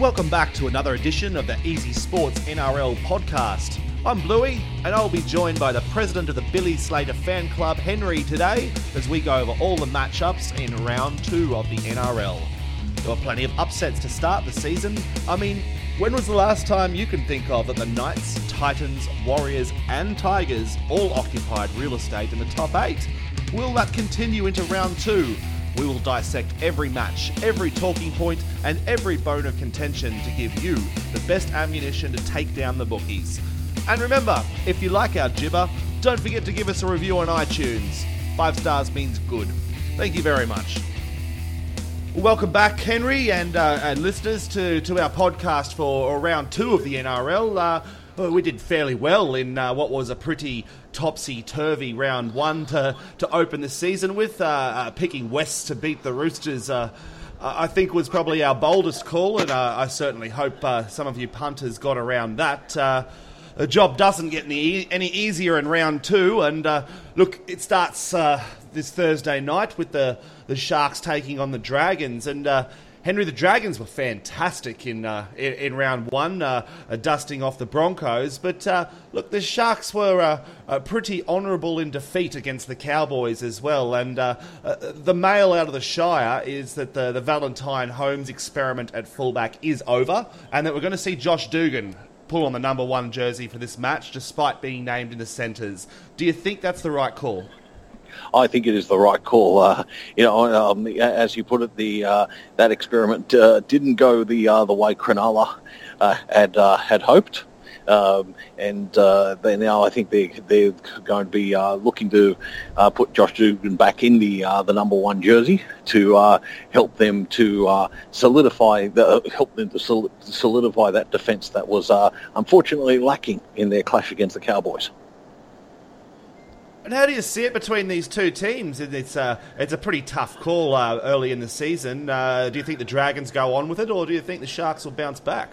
Welcome back to another edition of the Easy Sports NRL podcast. I'm Bluey, and I'll be joined by the president of the Billy Slater fan club, Henry, today as we go over all the matchups in round two of the NRL. There were plenty of upsets to start the season. I mean, when was the last time you can think of that the Knights, Titans, Warriors, and Tigers all occupied real estate in the top eight? Will that continue into round two? We will dissect every match, every talking point, and every bone of contention to give you the best ammunition to take down the bookies. And remember, if you like our gibber, don't forget to give us a review on iTunes. Five stars means good. Thank you very much. Welcome back, Henry, and, uh, and listeners to, to our podcast for round two of the NRL. Uh, well, we did fairly well in uh, what was a pretty topsy turvy round one to, to open the season with. Uh, uh, picking West to beat the Roosters, uh, I think, was probably our boldest call, and uh, I certainly hope uh, some of you punters got around that. the job doesn't get any, any easier in round two, and look, it starts this Thursday night with the, the Sharks taking on the Dragons, and Henry, the Dragons were fantastic in uh, in, in, round one, uh, uh, dusting off the Broncos. But uh, look, the Sharks were uh, pretty honourable in defeat against the Cowboys as well. And the mail out of the Shire is that the, the Valentine Holmes experiment at fullback is over, and that we're going to see Josh Dugan pull on the number one jersey for this match, despite being named in the centres. Do you think that's the right call? I think it is the right call. Uh, you know, um, as you put it, the uh, that experiment uh, didn't go the uh, the way Cronulla uh, had uh, had hoped. Um, and uh, they now I think they they're going to be uh, looking to uh, put Josh Dugan back in the the number one jersey to help them to solidify the help them to solidify that defence that was unfortunately lacking in their clash against the Cowboys. And how do you see it between these two teams? It's a, it's a pretty tough call uh, early in the season. Uh, do you think the Dragons go on with it, or do you think the Sharks will bounce back?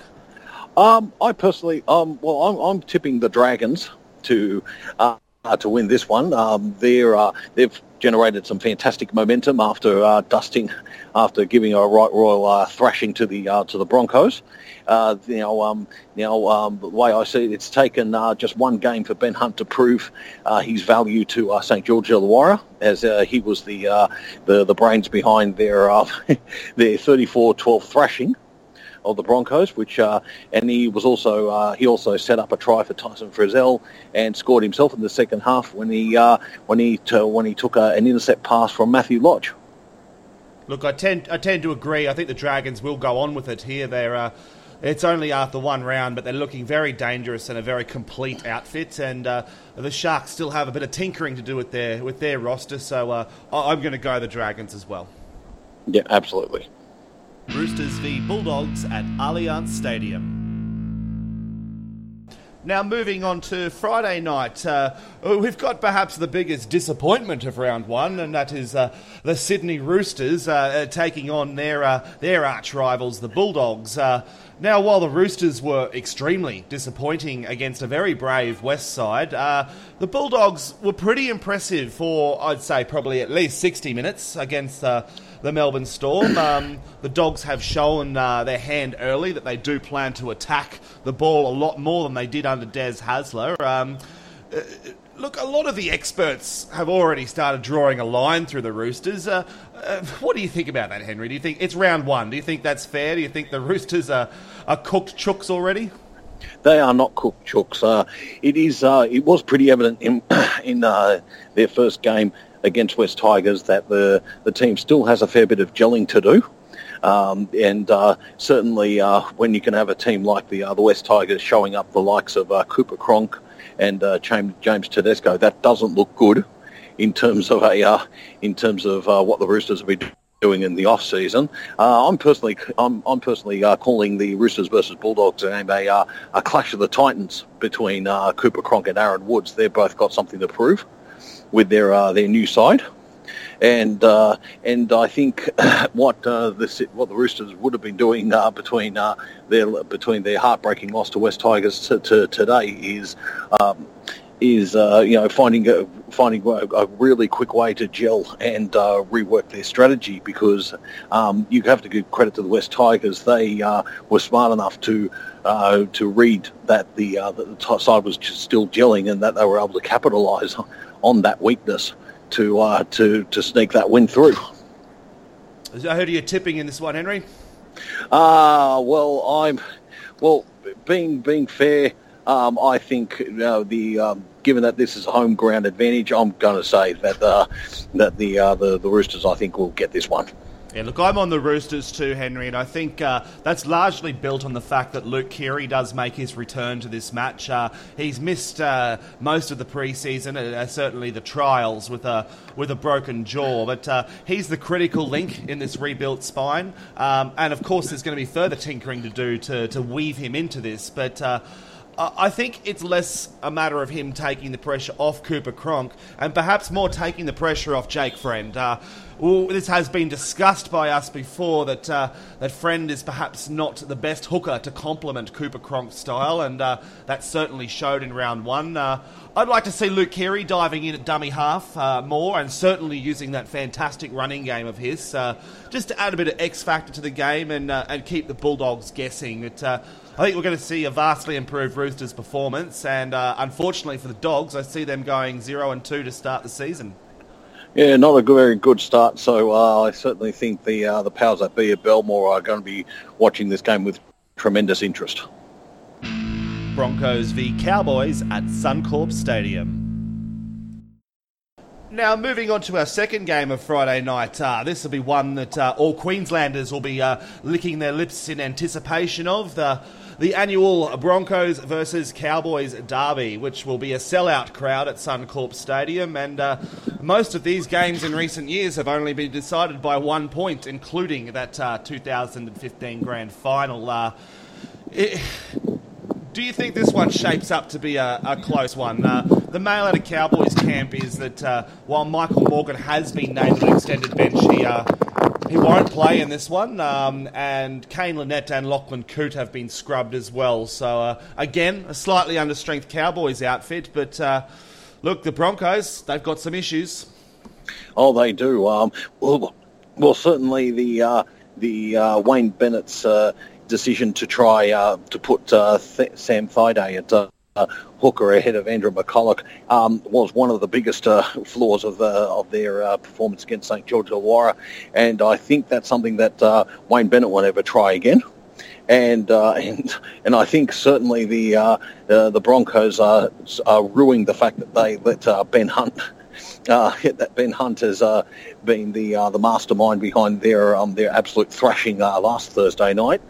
Um, I personally, um, well, I'm, I'm, tipping the Dragons to uh, to win this one. Um, they're uh, they've generated some fantastic momentum after uh, dusting, after giving a right royal uh, thrashing to the to the Broncos. Uh, you know, um, know, um, the way I see it, it's taken uh, just one game for Ben Hunt to prove uh, his value to uh, St George Illawarra, as uh, he was the, uh, the the brains behind their their 34-12 thrashing of the Broncos, which uh, and he was also uh, he also set up a try for Tyson Frizell and scored himself in the second half when he uh, when he t- when he took a, an intercept pass from Matthew Lodge. Look, I tend I tend to agree. I think the Dragons will go on with it here. They're it's only after one round, but they're looking very dangerous and a very complete outfit. And uh, the Sharks still have a bit of tinkering to do with their with their roster. So uh, I'm going to go the Dragons as well. Yeah, absolutely. Roosters v Bulldogs at Allianz Stadium. Now, moving on to Friday night, uh, we've got perhaps the biggest disappointment of round one, and that is uh, the Sydney Roosters uh, taking on their uh, their arch rivals, the Bulldogs. Now, while the Roosters were extremely disappointing against a very brave West side, uh, the Bulldogs were pretty impressive for, I'd say, probably at least 60 minutes against uh, the Melbourne Storm. Um, the Dogs have shown uh, their hand early that they do plan to attack the ball a lot more than they did under Des Hasler. Um, uh, look, a lot of the experts have already started drawing a line through the Roosters. Uh, uh, what do you think about that, Henry? Do you think it's round one? Do you think that's fair? Do you think the Roosters are, are cooked chooks already? They are not cooked chooks. Uh, it is. Uh, it was pretty evident in in uh, their first game against West Tigers that the the team still has a fair bit of gelling to do. Um, and uh, certainly, uh, when you can have a team like the uh, the West Tigers showing up the likes of Cooper Cronk and James, James Tedesco, that doesn't look good in terms of a in terms of what the Roosters have been doing in the off season. Uh, I'm personally I'm, I'm personally uh, calling the Roosters versus Bulldogs game a uh, a clash of the Titans between uh, Cooper Cronk and Aaron Woods. They've both got something to prove with their uh, their new side. And uh, and I think what the what the Roosters would have been doing between their between their heartbreaking loss to West Tigers to, to today is um, is uh, you know finding a finding a, really quick way to gel and uh, rework their strategy because um, you have to give credit to the West Tigers. They uh, were smart enough to uh, to read that the uh, that the side was still gelling and that they were able to capitalise on that weakness to uh, to to sneak that win through. Who are you tipping in this one, Henry. Ah, well, I'm well being being fair. Um, I think the um, given that this is home ground advantage, I'm going to say that uh, that the, uh, the the Roosters I think will get this one. Yeah, look, I'm on the Roosters too, Henry, and I think uh, that's largely built on the fact that Luke Keary does make his return to this match. Uh, he's missed uh, most of the preseason, uh, certainly the trials with a with a broken jaw, but uh, he's the critical link in this rebuilt spine. Um, and of course, there's going to be further tinkering to do to to weave him into this, but. I think it's less a matter of him taking the pressure off Cooper Cronk and perhaps more taking the pressure off Jake Friend. Uh, well, this has been discussed by us before that uh, that Friend is perhaps not the best hooker to complement Cooper Cronk's style, and uh, that certainly showed in round one. Uh, I'd like to see Luke Keary diving in at dummy half uh, more, and certainly using that fantastic running game of his, just to add a bit of X factor to the game and and keep the Bulldogs guessing. It, I think we're going to see a vastly improved Roosters performance, and uh, unfortunately for the Dogs, I see them going zero and two to start the season. Yeah, not a very good start. So uh, I certainly think the uh, the powers that be at Belmore are going to be watching this game with tremendous interest. Broncos v Cowboys at Suncorp Stadium. Now, moving on to our second game of Friday night. Uh, this will be one that uh, all Queenslanders will be uh, licking their lips in anticipation of. The the annual Broncos versus Cowboys derby, which will be a sellout crowd at Suncorp Stadium. And uh, most of these games in recent years have only been decided by one point, including that uh, 2015 grand final. Uh, it, do you think this one shapes up to be a, a close one? Uh, the mail out of Cowboys camp is that uh, while Michael Morgan has been named an extended bench, he, uh, he won't play in this one. Um, and Kane Linnett and Lachlan Coote have been scrubbed as well. So, uh, again, a slightly understrength Cowboys outfit. But uh, look, the Broncos, they've got some issues. Oh, they do. Um, well, well, certainly the uh, the Wayne Bennett's decision to try uh, to put uh, Th- Sam Thaiday at uh, hooker ahead of Andrew McCullough um, was one of the biggest uh, flaws of uh, of their uh, performance against St George Illawarra, and I think that's something that Wayne Bennett won't ever try again. And and and I think certainly the the Broncos are, are ruining the fact that they let Ben Hunt uh, that Ben Hunt has uh, been the uh, the mastermind behind their um, their absolute thrashing last Thursday night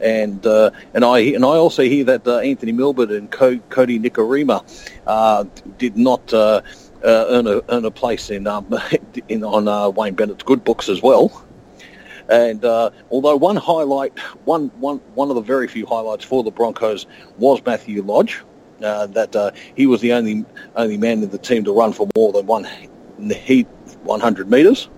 and uh, and I and I also hear that uh, Anthony Milford and Co- Kodi Nikorima uh, did not uh, uh, earn a earn a place in um, in on uh, Wayne Bennett's good books as well. And although one highlight, one one one of the very few highlights for the Broncos was Matthew Lodge, that he was the only only man in the team to run for more than one heat 100 metres.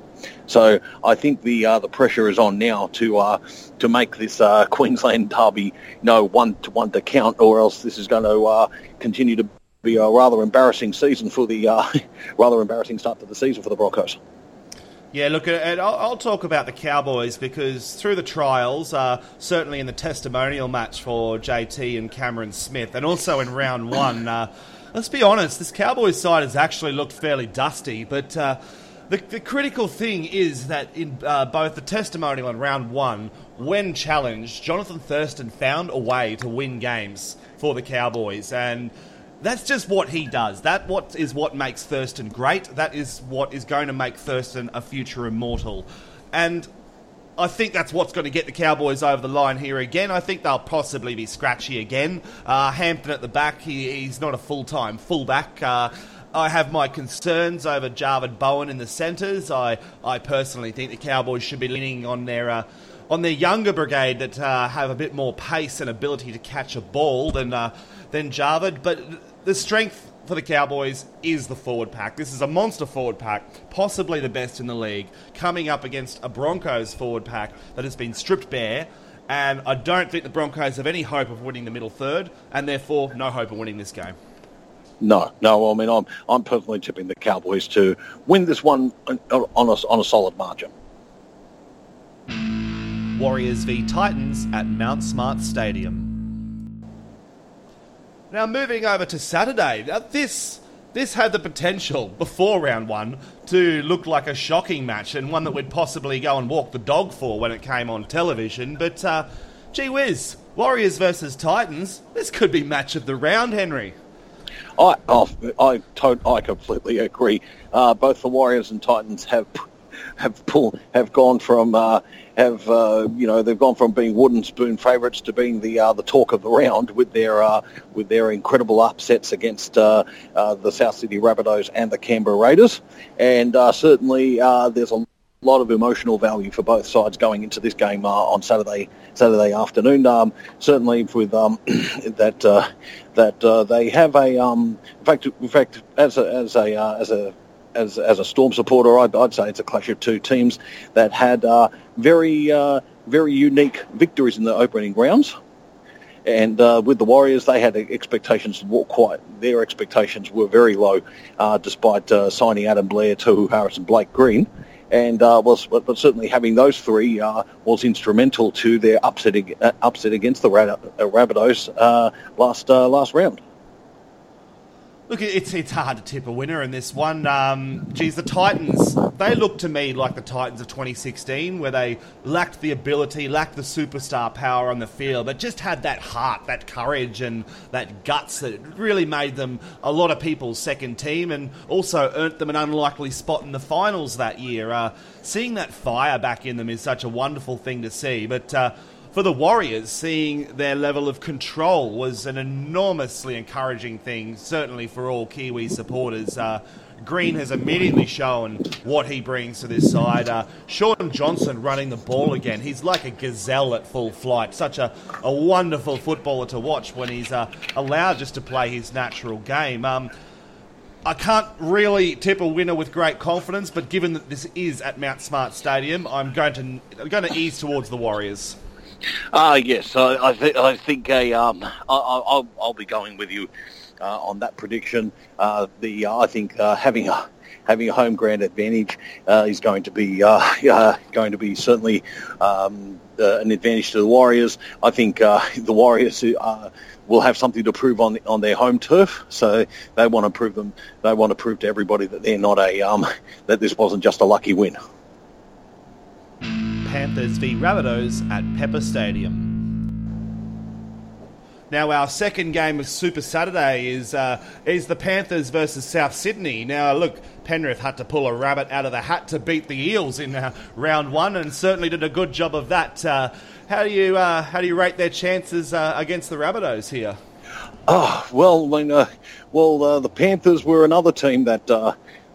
So I think the uh, the pressure is on now to uh, to make this uh, Queensland derby, you know, one to one to count, or else this is going to uh, continue to be a rather embarrassing season for the uh, rather embarrassing start to the season for the Broncos. Yeah, look, and I'll, talk about the Cowboys because through the trials, uh, certainly in the testimonial match for JT and Cameron Smith, and also in round one, uh, let's be honest, this Cowboys side has actually looked fairly dusty, but uh, the, the critical thing is that in uh, both the testimonial and round one, when challenged, Jonathan Thurston found a way to win games for the Cowboys, and that's just what he does. That what is what makes Thurston great. That is what is going to make Thurston a future immortal, and. I think that's what's going to get the Cowboys over the line here again. I think they'll possibly be scratchy again. Uh, Hampton at the back, he, he's not a full time fullback. Uh, I have my concerns over Javid Bowen in the centres. I, I personally think the Cowboys should be leaning on their uh, on their younger brigade that uh, have a bit more pace and ability to catch a ball than uh, than Javid. But the strength for the Cowboys is the forward pack. This is a monster forward pack, possibly the best in the league, coming up against a Broncos forward pack that has been stripped bare. And I don't think the Broncos have any hope of winning the middle third, and therefore no hope of winning this game. No, no. I mean, I'm I'm personally tipping the Cowboys to win this one on a on a solid margin. Warriors v Titans at Mount Smart Stadium. Now moving over to Saturday. Now this this had the potential before round one to look like a shocking match and one that we'd possibly go and walk the dog for when it came on television. But uh, gee whiz, Warriors versus Titans. This could be match of the round, Henry. I I I, I completely agree. Uh, both the Warriors and Titans have have pulled, have gone from uh, have uh, you know they've gone from being wooden spoon favourites to being the uh, the talk of the round with their uh, with their incredible upsets against uh, the South Sydney Rabbitohs and the Canberra Raiders, and certainly there's a lot of emotional value for both sides going into this game on Saturday Saturday afternoon. Um, certainly with um, that that they have a um, in fact in fact as a as a as a as, as a Storm supporter, I'd, I'd, say it's a clash of two teams that had uh, very uh, very unique victories in the opening rounds. And uh, with the Warriors, they had expectations quite. Their expectations were very low, uh, despite uh, signing Adam Blair, Tohu Harris and Blake Green. And uh, was, but, but, certainly having those three uh, was instrumental to their upset, uh, upset against the uh, Rabbitohs last last round. Look, it's it's hard to tip a winner in this one. Um, geez, the Titans, they look to me like the Titans of 2016, where they lacked the ability, lacked the superstar power on the field, but just had that heart, that courage, and that guts that really made them a lot of people's second team and also earned them an unlikely spot in the finals that year. Uh, seeing that fire back in them is such a wonderful thing to see, but. Uh, for the Warriors, seeing their level of control was an enormously encouraging thing, certainly for all Kiwi supporters. Uh, Green has immediately shown what he brings to this side. Uh, Shaun Johnson running the ball again. He's like a gazelle at full flight. Such a, a wonderful footballer to watch when he's uh, allowed just to play his natural game. Um, I can't really tip a winner with great confidence, but given that this is at Mount Smart Stadium, I'm going to I'm going to ease towards the Warriors. Uh, yes, I, I, th- I think a, um, I, will be going with you uh, on that prediction. Uh, the I think uh, having a having a home ground advantage uh, is going to be uh, going to be certainly um, an advantage to the Warriors. I think the Warriors will have something to prove on on their home turf, so they want to prove them. They want to prove to everybody that they're not a um, that this wasn't just a lucky win. Panthers v Rabbitohs at Pepper Stadium. Now, our second game of Super Saturday is uh, is the Panthers versus South Sydney. Now, look, Penrith had to pull a rabbit out of the hat to beat the Eels in uh, round one, and certainly did a good job of that. Uh, how do you uh, how do you rate their chances uh, against the Rabbitohs here? Oh well, mean, uh, well, the Panthers were another team that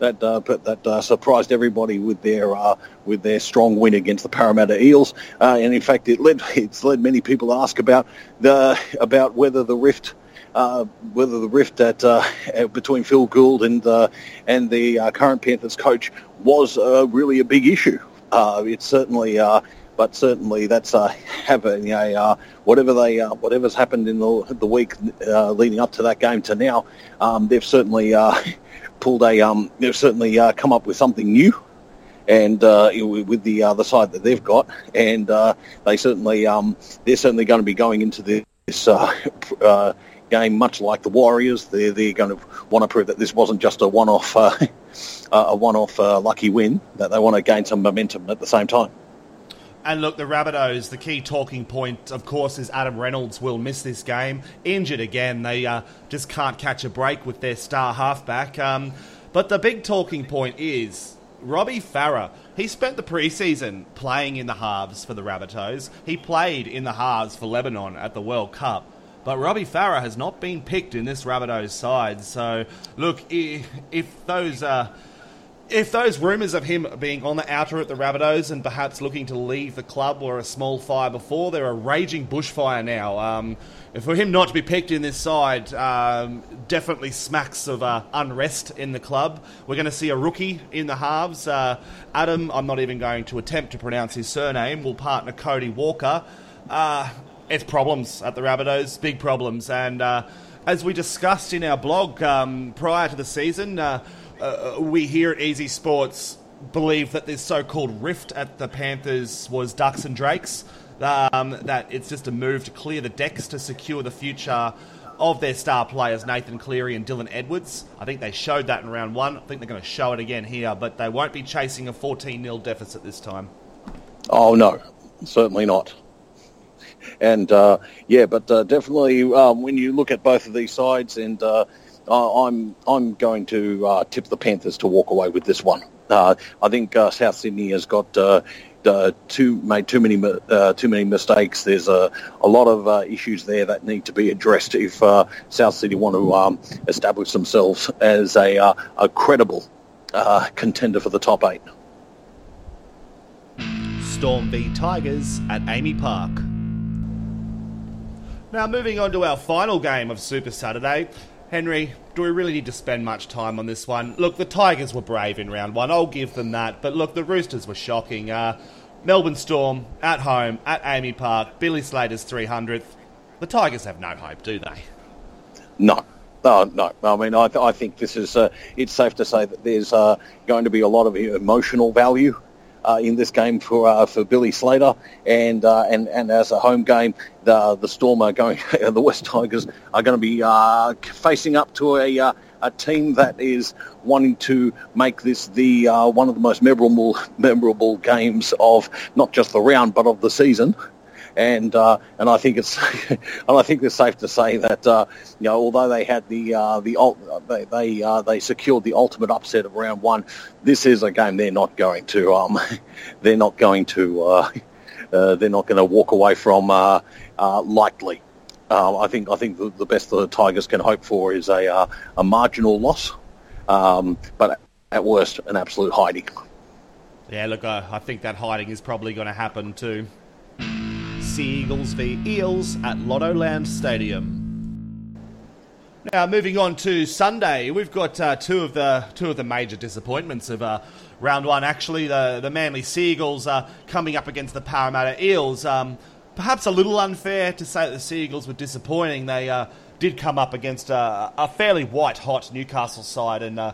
that uh, that uh, surprised everybody with their uh, with their strong win against the Parramatta Eels, uh, and in fact, it led it's led many people to ask about the about whether the rift. Uh, whether the rift at, uh, between Phil Gould and and the current Panthers coach was really a big issue. it's certainly but certainly that's uh, having a uh, whatever they uh, whatever's happened in the the week leading up to that game to now, um, they've certainly pulled a um, they've certainly uh, come up with something new, and uh, with the other side that they've got, and uh, they certainly um, they're certainly going to be going into this. Uh, uh, game much like the Warriors they're, they're going to want to prove that this wasn't just a one-off uh, a one-off lucky win that they want to gain some momentum at the same time and look, the Rabbitohs, the key talking point, of course, is Adam Reynolds will miss this game. Injured again. They uh, just can't catch a break with their star halfback. Um, but the big talking point is Robbie Farah. He spent the preseason playing in the halves for the Rabbitohs. He played in the halves for Lebanon at the World Cup. But Robbie Farah has not been picked in this Rabbitohs side. So, look, if, those. Uh, if those rumours of him being on the outer at the Rabbitohs and perhaps looking to leave the club were a small fire before, they're a raging bushfire now. Um, for him not to be picked in this side um, definitely smacks of uh, unrest in the club. We're going to see a rookie in the halves. Uh, Adam, I'm not even going to attempt to pronounce his surname, will partner Cody Walker. Uh, it's problems at the Rabbitohs, big problems. And uh, as we discussed in our blog um, prior to the season, uh, uh, we here at Easy Sports believe that this so-called rift at the Panthers was ducks and drakes. Um, that it's just a move to clear the decks to secure the future of their star players, Nathan Cleary and Dylan Edwards. I think they showed that in round one. I think they're going to show it again here, but they won't be chasing a 14 0 deficit this time. Oh, no, certainly not. And uh, yeah, but uh, definitely um, when you look at both of these sides, and uh, I'm I'm going to uh, tip the Panthers to walk away with this one. Uh, I think uh, South Sydney has got uh, too made too many uh, too many mistakes. There's a, a lot of uh, issues there that need to be addressed if South Sydney want to um, establish themselves as a, a credible contender for the top eight. Storm v Tigers at AAMI Park. Now, moving on to our final game of Super Saturday. Henry, do we really need to spend much time on this one? Look, the Tigers were brave in round one. I'll give them that. But look, the Roosters were shocking. Uh, Melbourne Storm at home at AAMI Park. Billy Slater's 300th. The Tigers have no hope, do they? No. No, no. I mean, I, th- I think this is. Uh, it's safe to say that there's uh, going to be a lot of emotional value uh, in this game for uh, for Billy Slater, and uh, and and as a home game, the the Storm are going, the West Tigers are going to be uh, facing up to a uh, a team that is wanting to make this the uh, one of the most memorable memorable games of not just the round but of the season and uh, and I think it's and I think it's safe to say that uh, you know although they had the uh, the they they, uh, they secured the ultimate upset of round one, this is a game they're not going to um, they're not going to uh, uh, they're not going to walk away from lightly. I think I think the, the, best the Tigers can hope for is a a marginal loss, um, but at worst an absolute hiding. Yeah, look, I think that hiding is probably going to happen too. Sea Eagles v Eels at Lottoland Stadium. Now, moving on to Sunday, we've got uh, two of the two of the major disappointments of uh, round one. Actually, the the Manly Seagulls are coming up against the Parramatta Eels. Um, perhaps a little unfair to say that the Seagulls were disappointing. They uh, did come up against a, a fairly white hot Newcastle side and uh,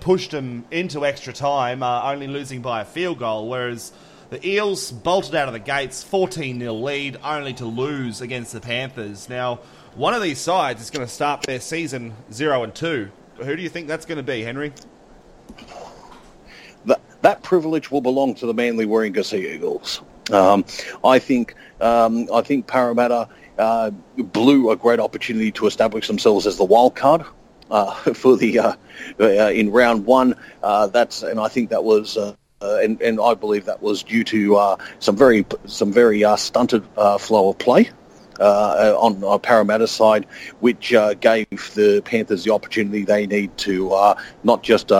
pushed them into extra time, uh, only losing by a field goal. Whereas the Eels bolted out of the gates, 14 0 lead, only to lose against the Panthers. Now, one of these sides is going to start their season 0 and 2. Who do you think that's going to be, Henry? That, that privilege will belong to the Manly Warringah Sea Eagles. Um, I think um, I think Parramatta uh, blew a great opportunity to establish themselves as the wild card. Uh, for the uh, uh in round one, uh, that's and I think that was uh, uh, and, and I believe that was due to uh, some very some very uh, stunted uh, flow of play uh, on, on Parramatta's side, which uh, gave the Panthers the opportunity they need to not just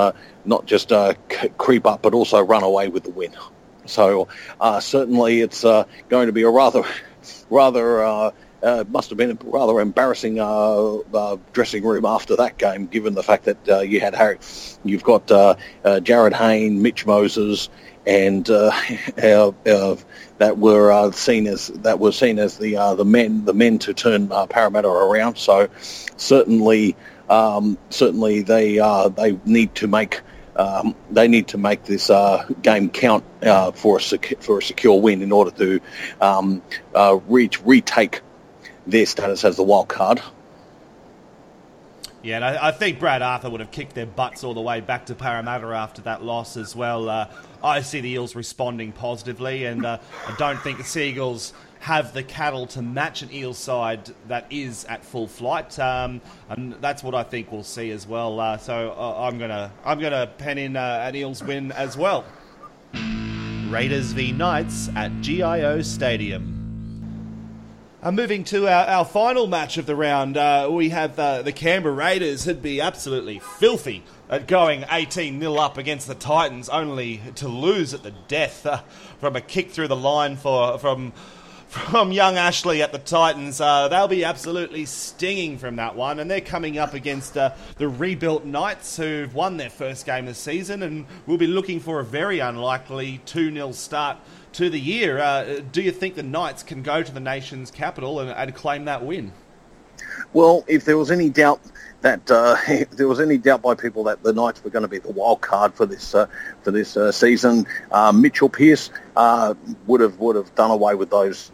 not just c- creep up, but also run away with the win. So certainly, it's going to be a rather rather uh, must have been a rather embarrassing uh, uh, dressing room after that game, given the fact that uh, you had Harry, you've got uh, uh, Jarryd Hayne, Mitch Moses, and that were seen as that were seen as the the men the men to turn Parramatta around. So certainly um, certainly they they need to make. Um, they need to make this uh, game count uh, for a sec- for a secure win in order to um, uh, retake their status as the wild card. Yeah, and I, I, think Brad Arthur would have kicked their butts all the way back to Parramatta after that loss as well. Uh, I see the Eels responding positively, and uh, I don't think the Seagulls have the cattle to match an Eels side that is at full flight, um, and that's what I think we'll see as well. Uh, so uh, I'm gonna I'm gonna pen in uh, an Eels win as well. Raiders v Knights at GIO Stadium. Uh, moving to our, our final match of the round, uh, we have uh, the Canberra Raiders who'd be absolutely filthy at going 18 0 up against the Titans, only to lose at the death uh, from a kick through the line for from from young Ashley at the Titans. Uh, they'll be absolutely stinging from that one, and they're coming up against uh, the rebuilt Knights who've won their first game this season and will be looking for a very unlikely 2 0 start to the year. Uh, do you think the Knights can go to the nation's capital and, and claim that win? Well, if there was any doubt that uh, if there was any doubt by people that the Knights were going to be the wild card for this uh, for this uh, season, uh, Mitchell Pearce uh, would have would have done away with those.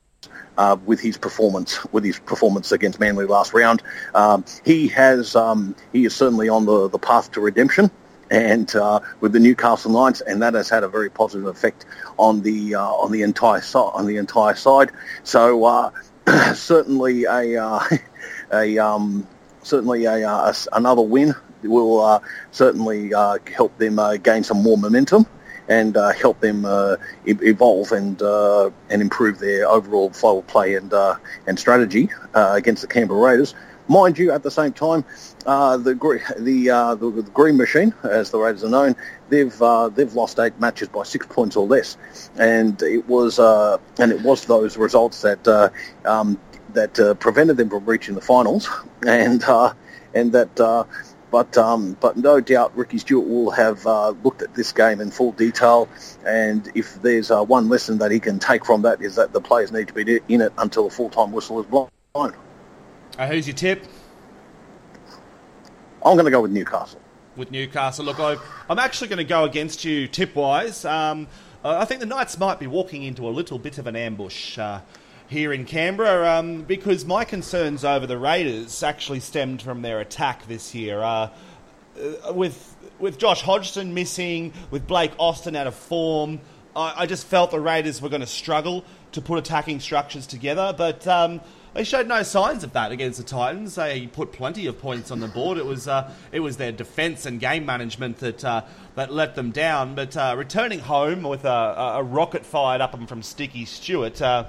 Uh, with his performance, with his performance against Manly last round, um, he has um, he is certainly on the, the path to redemption and uh, with the Newcastle Knights, and that has had a very positive effect on the uh, on the entire so- on the entire side. So uh, certainly a a um, certainly a, a, another win will certainly help them gain some more momentum and uh, help them uh, evolve and uh, and improve their overall flow of play and and strategy against the Canberra Raiders. Mind you, at the same time, uh, the the, uh, the, the Green Machine, as the Raiders are known, they've uh, they've lost eight matches by six points or less, and it was uh, and it was those results that uh, um, that uh, prevented them from reaching the finals, and and that. but um, but no doubt Ricky Stuart will have looked at this game in full detail, and if there's one lesson that he can take from that is that the players need to be in it until the full time whistle is blown. Who's your tip? I'm going to go with Newcastle. With Newcastle. Look, I, am actually going to go against you tip wise. Um, I think the Knights might be walking into a little bit of an ambush. Uh, here in Canberra um, because my concerns over the Raiders actually stemmed from their attack this year. Uh, uh, with with Josh Hodgson missing, with Blake Austin out of form, I, I just felt the Raiders were going to struggle to put attacking structures together. But um, they showed no signs of that against the Titans. They put plenty of points on the board. It was uh, it was their defence and game management that uh, that let them down. But uh, returning home with a, a, rocket fired up from Sticky Stuart. Uh,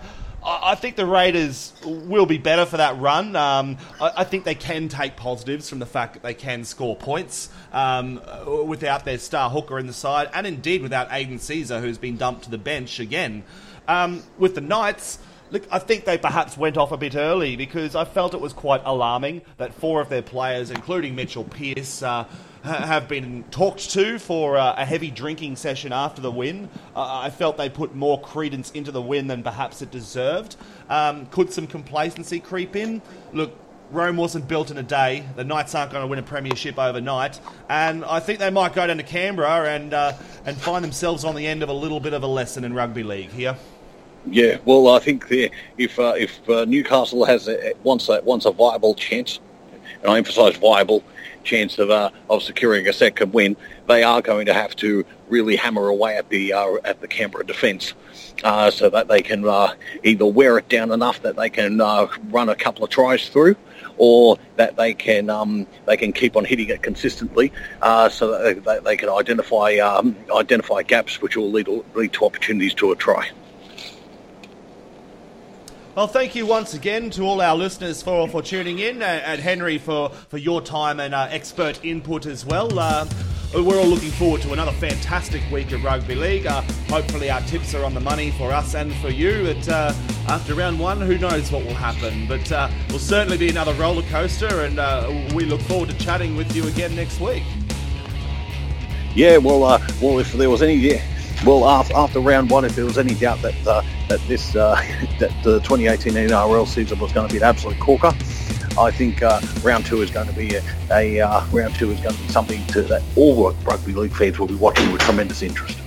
I think the Raiders will be better for that run. Um, I, think they can take positives from the fact that they can score points um, without their star hooker in the side, and indeed without Aidan Sezer, who's been dumped to the bench again. Um, with the Knights, Look, I think they perhaps went off a bit early because I felt it was quite alarming that four of their players, including Mitchell Pearce, uh, have been talked to for uh, a heavy drinking session after the win. Uh, I felt they put more credence into the win than perhaps it deserved. Um, could some complacency creep in? Look, Rome wasn't built in a day. The Knights aren't going to win a premiership overnight, and I think they might go down to Canberra and uh, and find themselves on the end of a little bit of a lesson in rugby league here. Yeah, well, I think the, if uh, if uh, Newcastle has a, wants a wants a viable chance, and I emphasise viable chance of uh, of securing a second win, they are going to have to really hammer away at the uh, at the Canberra defence, uh, so that they can uh, either wear it down enough that they can run a couple of tries through, or that they can um, they can keep on hitting it consistently, so that they, they can identify um, identify gaps which will lead lead to opportunities to a try. Well, thank you once again to all our listeners for, for tuning in, uh, and Henry for, for your time and uh, expert input as well. Uh, we're all looking forward to another fantastic week of rugby league. Uh, hopefully, our tips are on the money for us and for you. But uh, after round one, who knows what will happen? But uh, will certainly be another roller coaster, and uh, we look forward to chatting with you again next week. Yeah, well, well, if there was any. Well, after round one, if there was any doubt that uh, that this uh, that the 2018 NRL season was going to be an absolute corker, I think uh, round two is going to be a, a uh, round two is going to be something to, that all rugby league fans will be watching with tremendous interest.